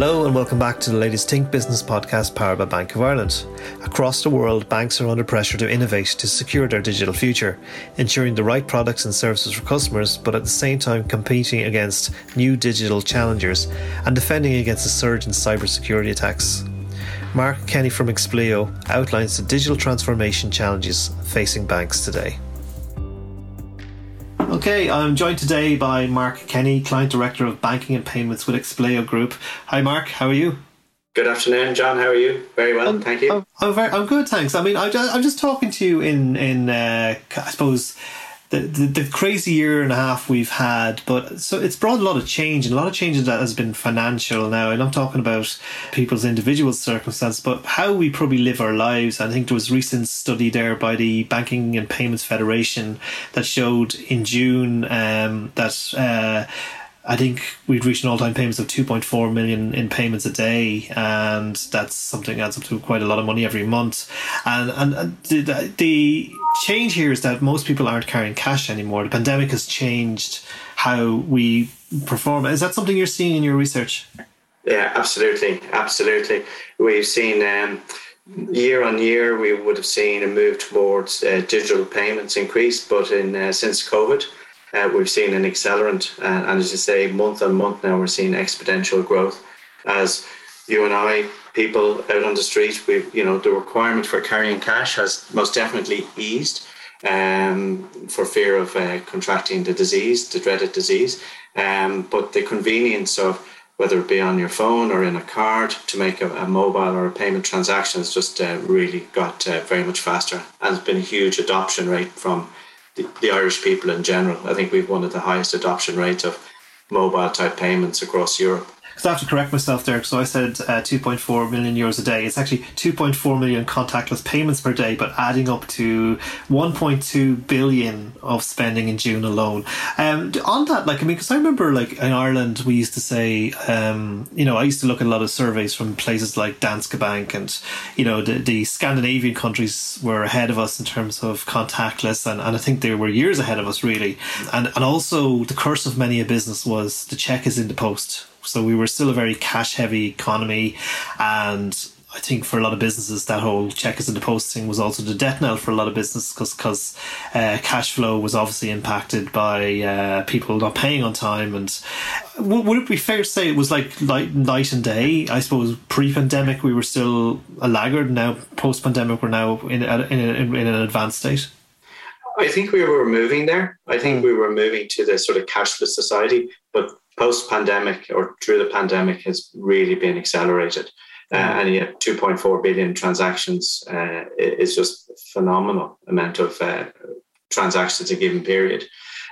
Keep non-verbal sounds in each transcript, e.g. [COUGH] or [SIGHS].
Hello and welcome back to the latest Think Business podcast powered by Bank of Ireland. Across the world, banks are under pressure to innovate to secure their digital future, ensuring the right products and services for customers, but at the same time competing against new digital challengers and defending against the surge in cybersecurity attacks. Mark Kenny from Expleo outlines the digital transformation challenges facing banks today. Okay, I'm joined today by Mark Kenny, Client Director of Banking and Payments with Expleo Group. Hi, Mark. How are you? Good afternoon, John. How are you? Very well, I'm, thank you. I'm, I'm, very, I'm good, thanks. I mean, I, am just talking to you in in uh, I suppose the, the, the crazy year and a half we've had, but so it's brought a lot of change, and a lot of change that has been financial now. And I'm talking about people's individual circumstances, but how we probably live our lives. I think there was recent study there by the Banking and Payments Federation that showed in June um, that. Uh, I think we'd reached an all-time payments of 2.4 million in payments a day, and that's something that adds up to quite a lot of money every month. And and, and the, the change here is that most people aren't carrying cash anymore. The pandemic has changed how we perform. Is that something you're seeing in your research? Yeah, absolutely, absolutely. We've seen. Um, year on year, we would have seen a move towards uh, digital payments increase, but in uh, since COVID, uh, we've seen an accelerant. Uh, and as you say, month on month now, we're seeing exponential growth. As you and I, people out on the street, we you know the requirement for carrying cash has most definitely eased um, for fear of uh, contracting the disease, the dreaded disease. Um, but the convenience of whether it be on your phone or in a card to make a, a mobile or a payment transaction has just uh, really got uh, very much faster and it's been a huge adoption rate from the, the Irish people in general. I think we've one of the highest adoption rates of mobile type payments across Europe. So I have to correct myself there. So I said uh, 2.4 million euros a day. It's actually 2.4 million contactless payments per day, but adding up to 1.2 billion of spending in June alone. Um, on that, like I mean, because I remember like in Ireland we used to say, um, you know, I used to look at a lot of surveys from places like Danske Bank, and you know, the, the Scandinavian countries were ahead of us in terms of contactless, and, and I think they were years ahead of us really. And and also the curse of many a business was the check is in the post so we were still a very cash heavy economy. And I think for a lot of businesses, that whole check is in the posting was also the death knell for a lot of businesses because because uh, cash flow was obviously impacted by uh, people not paying on time. And w- would it be fair to say it was like light, night and day? I suppose pre-pandemic we were still a laggard. Now post-pandemic we're now in in, in, in an advanced state. I think we were moving there. I think mm. we were moving to the sort of cashless society, but post pandemic or through the pandemic has really been accelerated. Uh, and yet 2.4 billion transactions uh, is just a phenomenal amount of uh, transactions a given period.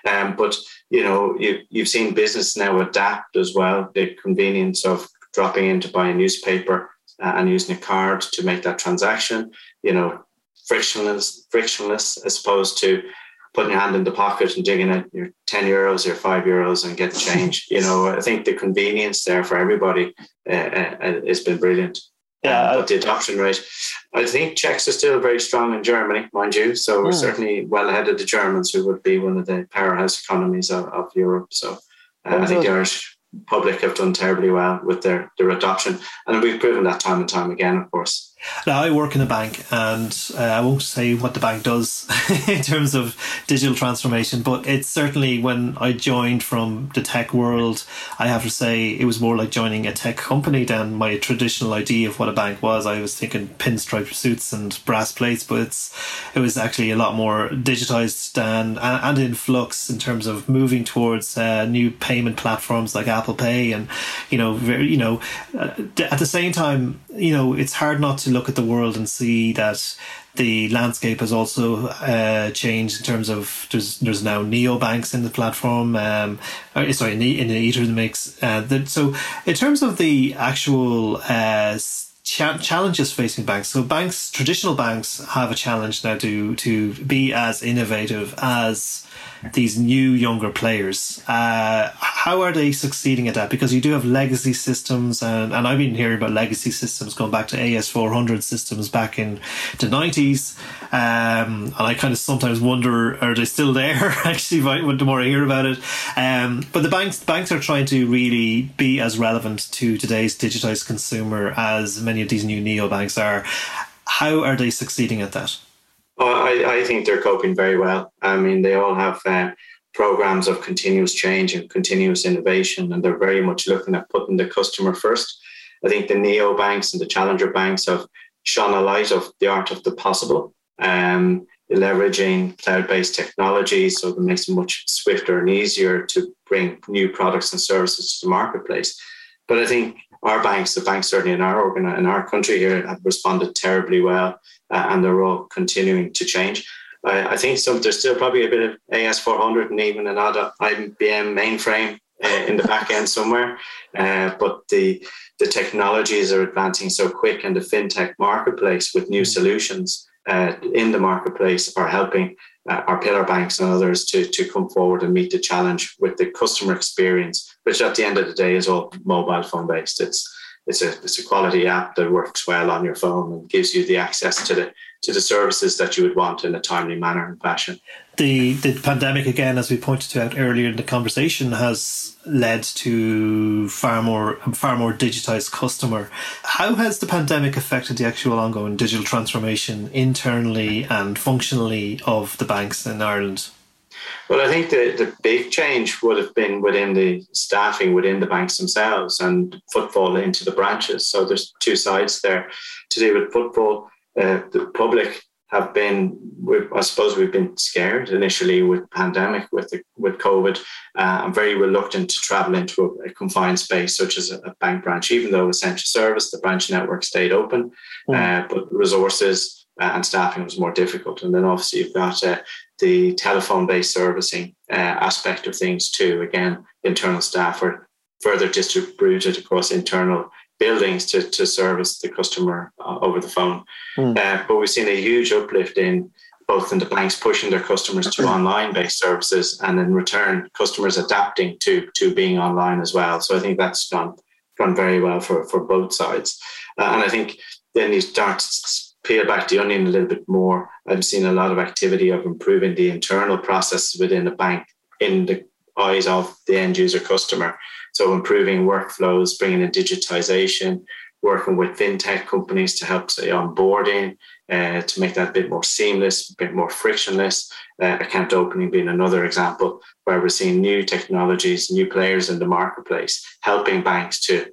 Um, but you know, you, you've seen business now adapt as well. The convenience of dropping in to buy a newspaper uh, and using a card to make that transaction. You know, frictionless, frictionless as opposed to putting your hand in the pocket and digging out your 10 euros or 5 euros and get the change. you know, I think the convenience there for everybody uh, uh, has been brilliant. Yeah. Um, but the adoption rate, I think checks are still very strong in Germany, mind you. So we're hmm. certainly well ahead of the Germans, who would be one of the powerhouse economies of, of Europe. So uh, I think the Irish public have done terribly well with their, their adoption. And we've proven that time and time again, of course. Now, I work in a bank, and uh, I won't say what the bank does [LAUGHS] in terms of digital transformation, but it's certainly when I joined from the tech world, I have to say it was more like joining a tech company than my traditional idea of what a bank was. I was thinking pinstripe suits and brass plates, but it's it was actually a lot more digitized and and in flux in terms of moving towards uh, new payment platforms like Apple Pay, and you know, very, you know, uh, at the same time, you know, it's hard not to to look at the world and see that the landscape has also uh, changed in terms of there's there's now neobanks in the platform. Um, uh, sorry, in the, in the Ether the mix. Uh, the, so in terms of the actual uh, cha- challenges facing banks, so banks, traditional banks, have a challenge now to to be as innovative as these new younger players. Uh, how are they succeeding at that? Because you do have legacy systems, and, and I've been hearing about legacy systems going back to AS400 systems back in the 90s. Um, and I kind of sometimes wonder, are they still there? [LAUGHS] Actually, the more I hear about it. Um, but the banks, banks are trying to really be as relevant to today's digitized consumer as many of these new neobanks are. How are they succeeding at that? I, I think they're coping very well. I mean, they all have uh, programs of continuous change and continuous innovation, and they're very much looking at putting the customer first. I think the neo banks and the challenger banks have shone a light of the art of the possible, um, leveraging cloud-based technologies so that makes it much swifter and easier to bring new products and services to the marketplace. But I think our banks, the banks certainly in our organ, in our country here, have responded terribly well, uh, and they're all continuing to change. I, think some there's still probably a bit of AS400 and even another IBM mainframe uh, in the back end somewhere, uh, but the the technologies are advancing so quick, and the fintech marketplace with new solutions uh, in the marketplace are helping uh, our pillar banks and others to, to come forward and meet the challenge with the customer experience, which at the end of the day is all mobile phone based. It's it's a it's a quality app that works well on your phone and gives you the access to the to the services that you would want in a timely manner and fashion. The the pandemic again, as we pointed out earlier in the conversation, has led to far more far more digitized customer. How has the pandemic affected the actual ongoing digital transformation internally and functionally of the banks in Ireland? Well, I think the, the big change would have been within the staffing within the banks themselves and footfall into the branches. So there's two sides there to do with footfall. Uh, the public have been, I suppose, we've been scared initially with pandemic, with the, with COVID. Uh, I'm very reluctant to travel into a, a confined space such as a, a, bank branch, even though essential service, the branch network stayed open, mm. uh, but resources uh, and staffing was more difficult. And then obviously you've got uh, the telephone-based servicing uh, aspect of things too. Again, internal staff are further distributed across internal buildings to, to service the customer uh, over the phone. Mm. Uh, but we've seen a huge uplift in both in the banks pushing their customers to online based services and in return customers adapting to to being online as well. So I think that's gone gone very well for, for both sides. Uh, and I think then you start to peel back the onion a little bit more. I'm seeing a lot of activity of improving the internal processes within the bank in the eyes of the end user customer. So improving workflows, bringing in digitization, working with fintech companies to help say onboarding, uh, to make that a bit more seamless, a bit more frictionless. Uh, account opening being another example where we're seeing new technologies, new players in the marketplace, helping banks to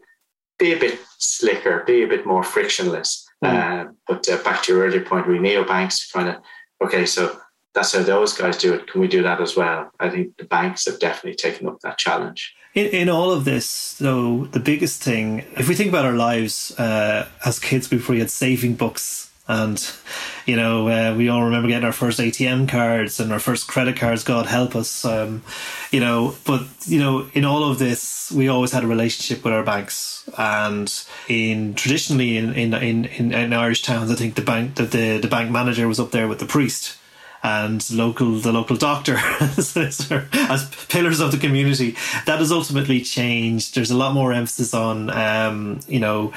be a bit slicker, be a bit more frictionless. Mm. Uh, but uh, back to your earlier point, we neobanks kind of okay, so that's how those guys do it. Can we do that as well? I think the banks have definitely taken up that challenge. In, in all of this, though, the biggest thing, if we think about our lives uh, as kids before we had saving books, and you know, uh, we all remember getting our first ATM cards and our first credit cards. God help us, um, you know. But you know, in all of this, we always had a relationship with our banks, and in traditionally in in in, in, Irish towns, I think the bank that the the bank manager was up there with the priest and local the local doctor [LAUGHS] as pillars of the community. That has ultimately changed. There's a lot more emphasis on um, you know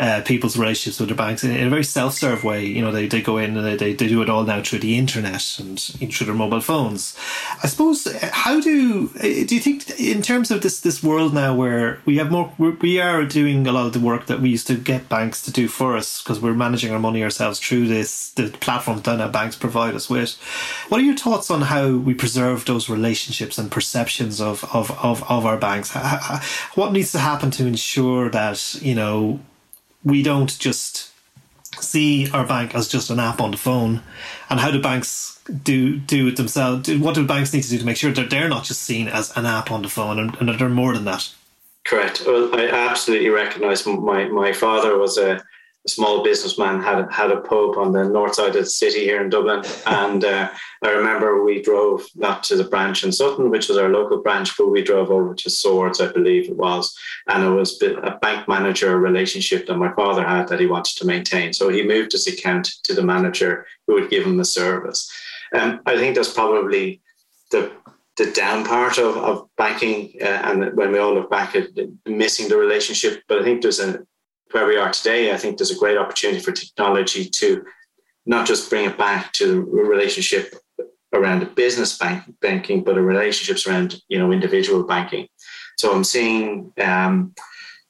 uh, people's relationships with their banks in, in, a very self-serve way. You know, they, they go in and they, they, they do it all now through the internet and through their mobile phones. I suppose, how do, uh, do you think in terms of this, this world now where we have more, we are doing a lot of the work that we used to get banks to do for us because we're managing our money ourselves through this, the platforms that now banks provide us with. What are your thoughts on how we preserve those relationships and perceptions of, of, of, of our banks? What needs to happen to ensure that, you know, we don't just see our bank as just an app on the phone. And how do banks do do it themselves? Do, what do banks need to do to make sure that they're not just seen as an app on the phone and, and that they're more than that? Correct. Well i absolutely recognize my my father was a a small businessman had had a pub on the north side of the city here in Dublin, [LAUGHS] and uh, I remember we drove not to the branch in Sutton, which was our local branch, but we drove over to Swords, I believe it was, and it was a bank manager relationship that my father had that he wanted to maintain. So he moved his account to the manager who would give him the service. And um, I think that's probably the the down part of, of banking, uh, and when we all look back at missing the relationship. But I think there's a where we are today. I think there's a great opportunity for technology to not just bring it back to the relationship around business bank, banking, but the relationships around you know individual banking. So I'm seeing um,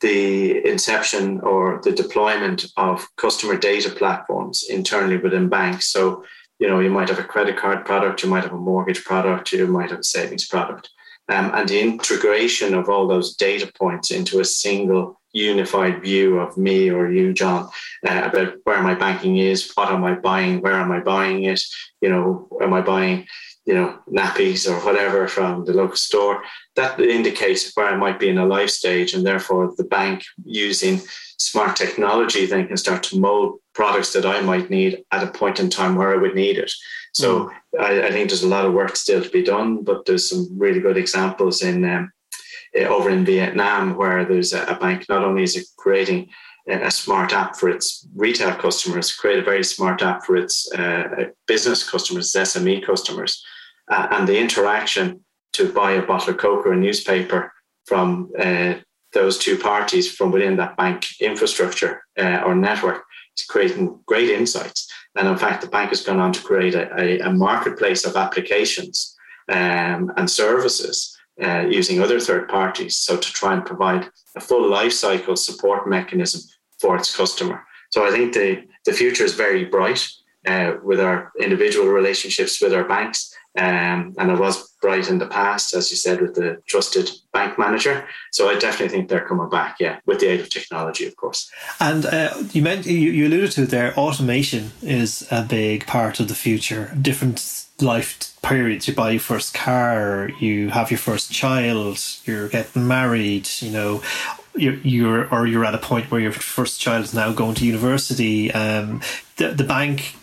the inception or the deployment of customer data platforms internally within banks. So you know you might have a credit card product, you might have a mortgage product, you might have a savings product, um, and the integration of all those data points into a single unified view of me or you, John, uh, about where my banking is, what am I buying, where am I buying it, you know, am I buying, you know, nappies or whatever from the local store. That indicates where I might be in a life stage, and therefore the bank using smart technology then can start to mold products that I might need at a point in time where I would need it. So mm. I, I, think there's a lot of work still to be done, but there's some really good examples in um, over in Vietnam, where there's a, bank, not only is it creating a, smart app for its retail customers, create a very smart app for its uh, business customers, SME customers, uh, and the interaction to buy a bottle of Coke or a newspaper from uh, those two parties from within that bank infrastructure uh, or network is creating great insights. And in fact, the bank has gone on to create a, a, a marketplace of applications um, and services uh, using other third parties. So to try and provide a full life cycle support mechanism for its customer. So I think the, the future is very bright uh, with our individual relationships with our banks. Um, and it was bright in the past, as you said, with the trusted bank manager. So I definitely think they're coming back, yeah, with the aid of technology, of course. And uh, you meant you, you alluded to there. Automation is a big part of the future. Different life periods. You buy your first car, you have your first child, you're getting married, you know, you're, you're or you're at a point where your first child is now going to university. Um, the the bank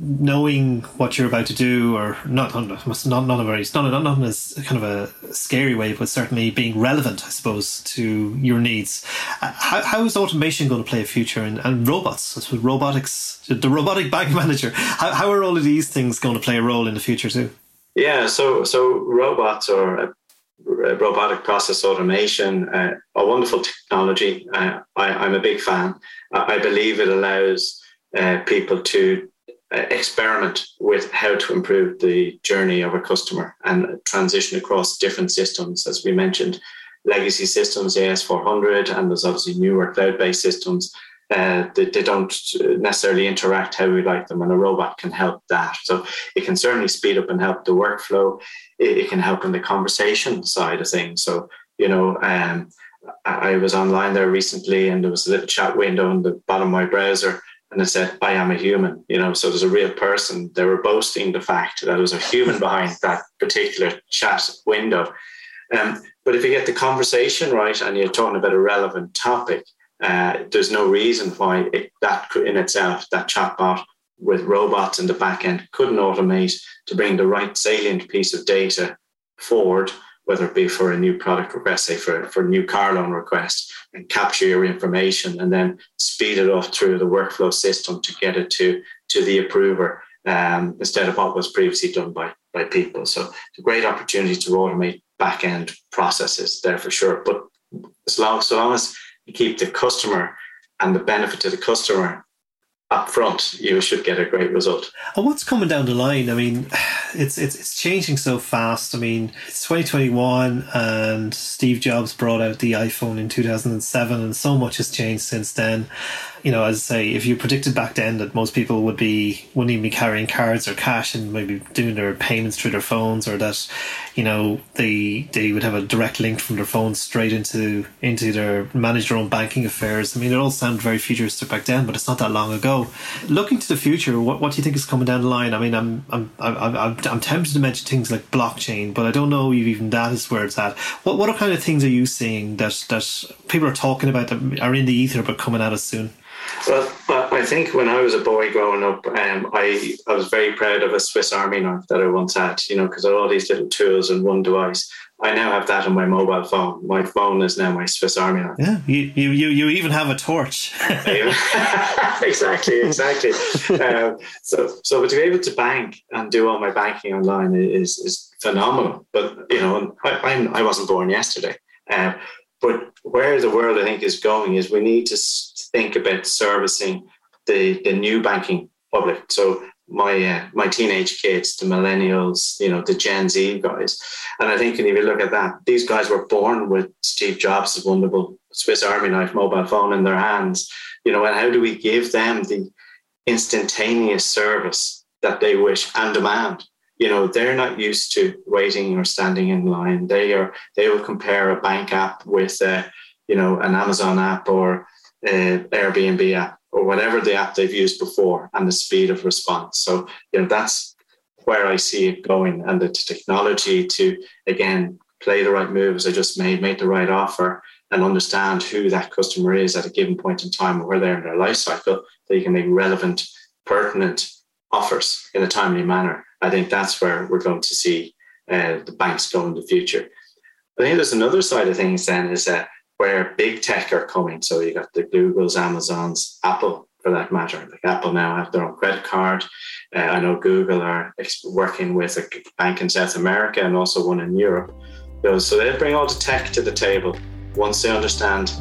knowing what you're about to do, or not, not, not, not a very, not, not, not in a kind of a scary way, but certainly being relevant, I suppose, to your needs. Uh, how, how is automation going to play a future and, and robots, robotics, the robotic [LAUGHS] bank manager? How, how are all of these things going to play a role in the future too? Yeah, so so robots or uh, robotic process automation, uh, a wonderful technology. Uh, I, am a big fan. I believe it allows uh, people to uh, experiment with how to improve the journey of a customer and transition across different systems, as we mentioned, legacy systems, AS400, and there's obviously newer cloud-based systems. Uh, they, they, don't necessarily interact how we like them, and a robot can help that. So it can certainly speed up and help the workflow. It, it can help in the conversation side of things. So you know, um, I, I was online there recently, and there was a little chat window in the bottom of my browser, and it said, I am a human, you know, so there's a real person. They were boasting the fact that there was a human [LAUGHS] behind that particular chat window. Um, but if you get the conversation right and you're talking about a relevant topic, uh, there's no reason why it, that in itself, that chatbot with robots in the back end couldn't automate to bring the right salient piece of data forward whether it be for a new product request, say for, for a new car loan request, and capture your information and then speed it up through the workflow system to get it to, to the approver um, instead of what was previously done by, by people. So it's a great opportunity to automate back end processes there for sure. But as long, so long as you keep the customer and the benefit to the customer up front, you should get a great result. And what's coming down the line? I mean, [SIGHS] it's it's it's changing so fast. I mean, it's 2021, and Steve Jobs brought out the iPhone in 2007, and so much has changed since then you know, as I say, if you predicted back then that most people would be wouldn't even be carrying cards or cash and maybe doing their payments through their phones, or that, you know, they they would have a direct link from their phone straight into into their manage their own banking affairs. I mean, it all sounded very futuristic back then, but it's not that long ago. Looking to the future, what what do you think is coming down the line? I mean, I'm I'm I'm I'm, I'm tempted to mention things like blockchain, but I don't know if even that is where it's at. What what kind of things are you seeing that that people are talking about that are in the ether but coming at us soon? Well, I think when I was a boy growing up, um, I I was very proud of a Swiss Army knife that I once had. You know, because all these little tools in one device. I now have that on my mobile phone. My phone is now my Swiss Army knife. Yeah, you you you, you even have a torch. [LAUGHS] exactly, exactly. um, so so to be able to bank and do all my banking online is is phenomenal. But you know, I, I'm, I wasn't born yesterday. Uh, but where the world I think is going is we need to think about servicing the the new banking public. So my uh, my teenage kids, the millennials, you know, the Gen Z guys, and I think if you look at that, these guys were born with Steve Jobs' wonderful Swiss Army knife mobile phone in their hands, you know, and how do we give them the instantaneous service that they wish and demand? You know, they're not used to waiting or standing in line. They are they will compare a bank app with a, you know, an Amazon app or uh, Airbnb app or whatever the app they've used before and the speed of response. So, you know, that's where I see it going and the technology to, again, play the right moves I just made, make the right offer and understand who that customer is at a given point in time or where they're in their life cycle, that you can make relevant, pertinent offers in a timely manner. I think that's where we're going to see uh, the banks go in the future. I think there's another side of things then is that where big tech are coming. So you got the Googles, Amazons, Apple for that matter. Like Apple now have their own credit card. Uh, I know Google are working with a bank in South America and also one in Europe. So they bring all the tech to the table once they understand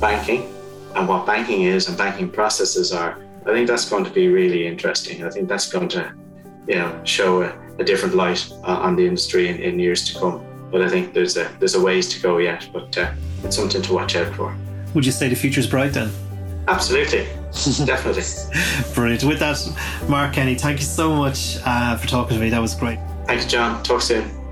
banking and what banking is and banking processes are. I think that's going to be really interesting. I think that's going to, you know, show a, a different light on the industry in, in years to come but I think there's a there's a ways to go yet. But uh, it's something to watch out for. Would you say the future's bright then? Absolutely, [LAUGHS] definitely. Brilliant. With that, Mark Kenny, thank you so much uh, for talking to me. That was great. Thanks, John. Talk soon.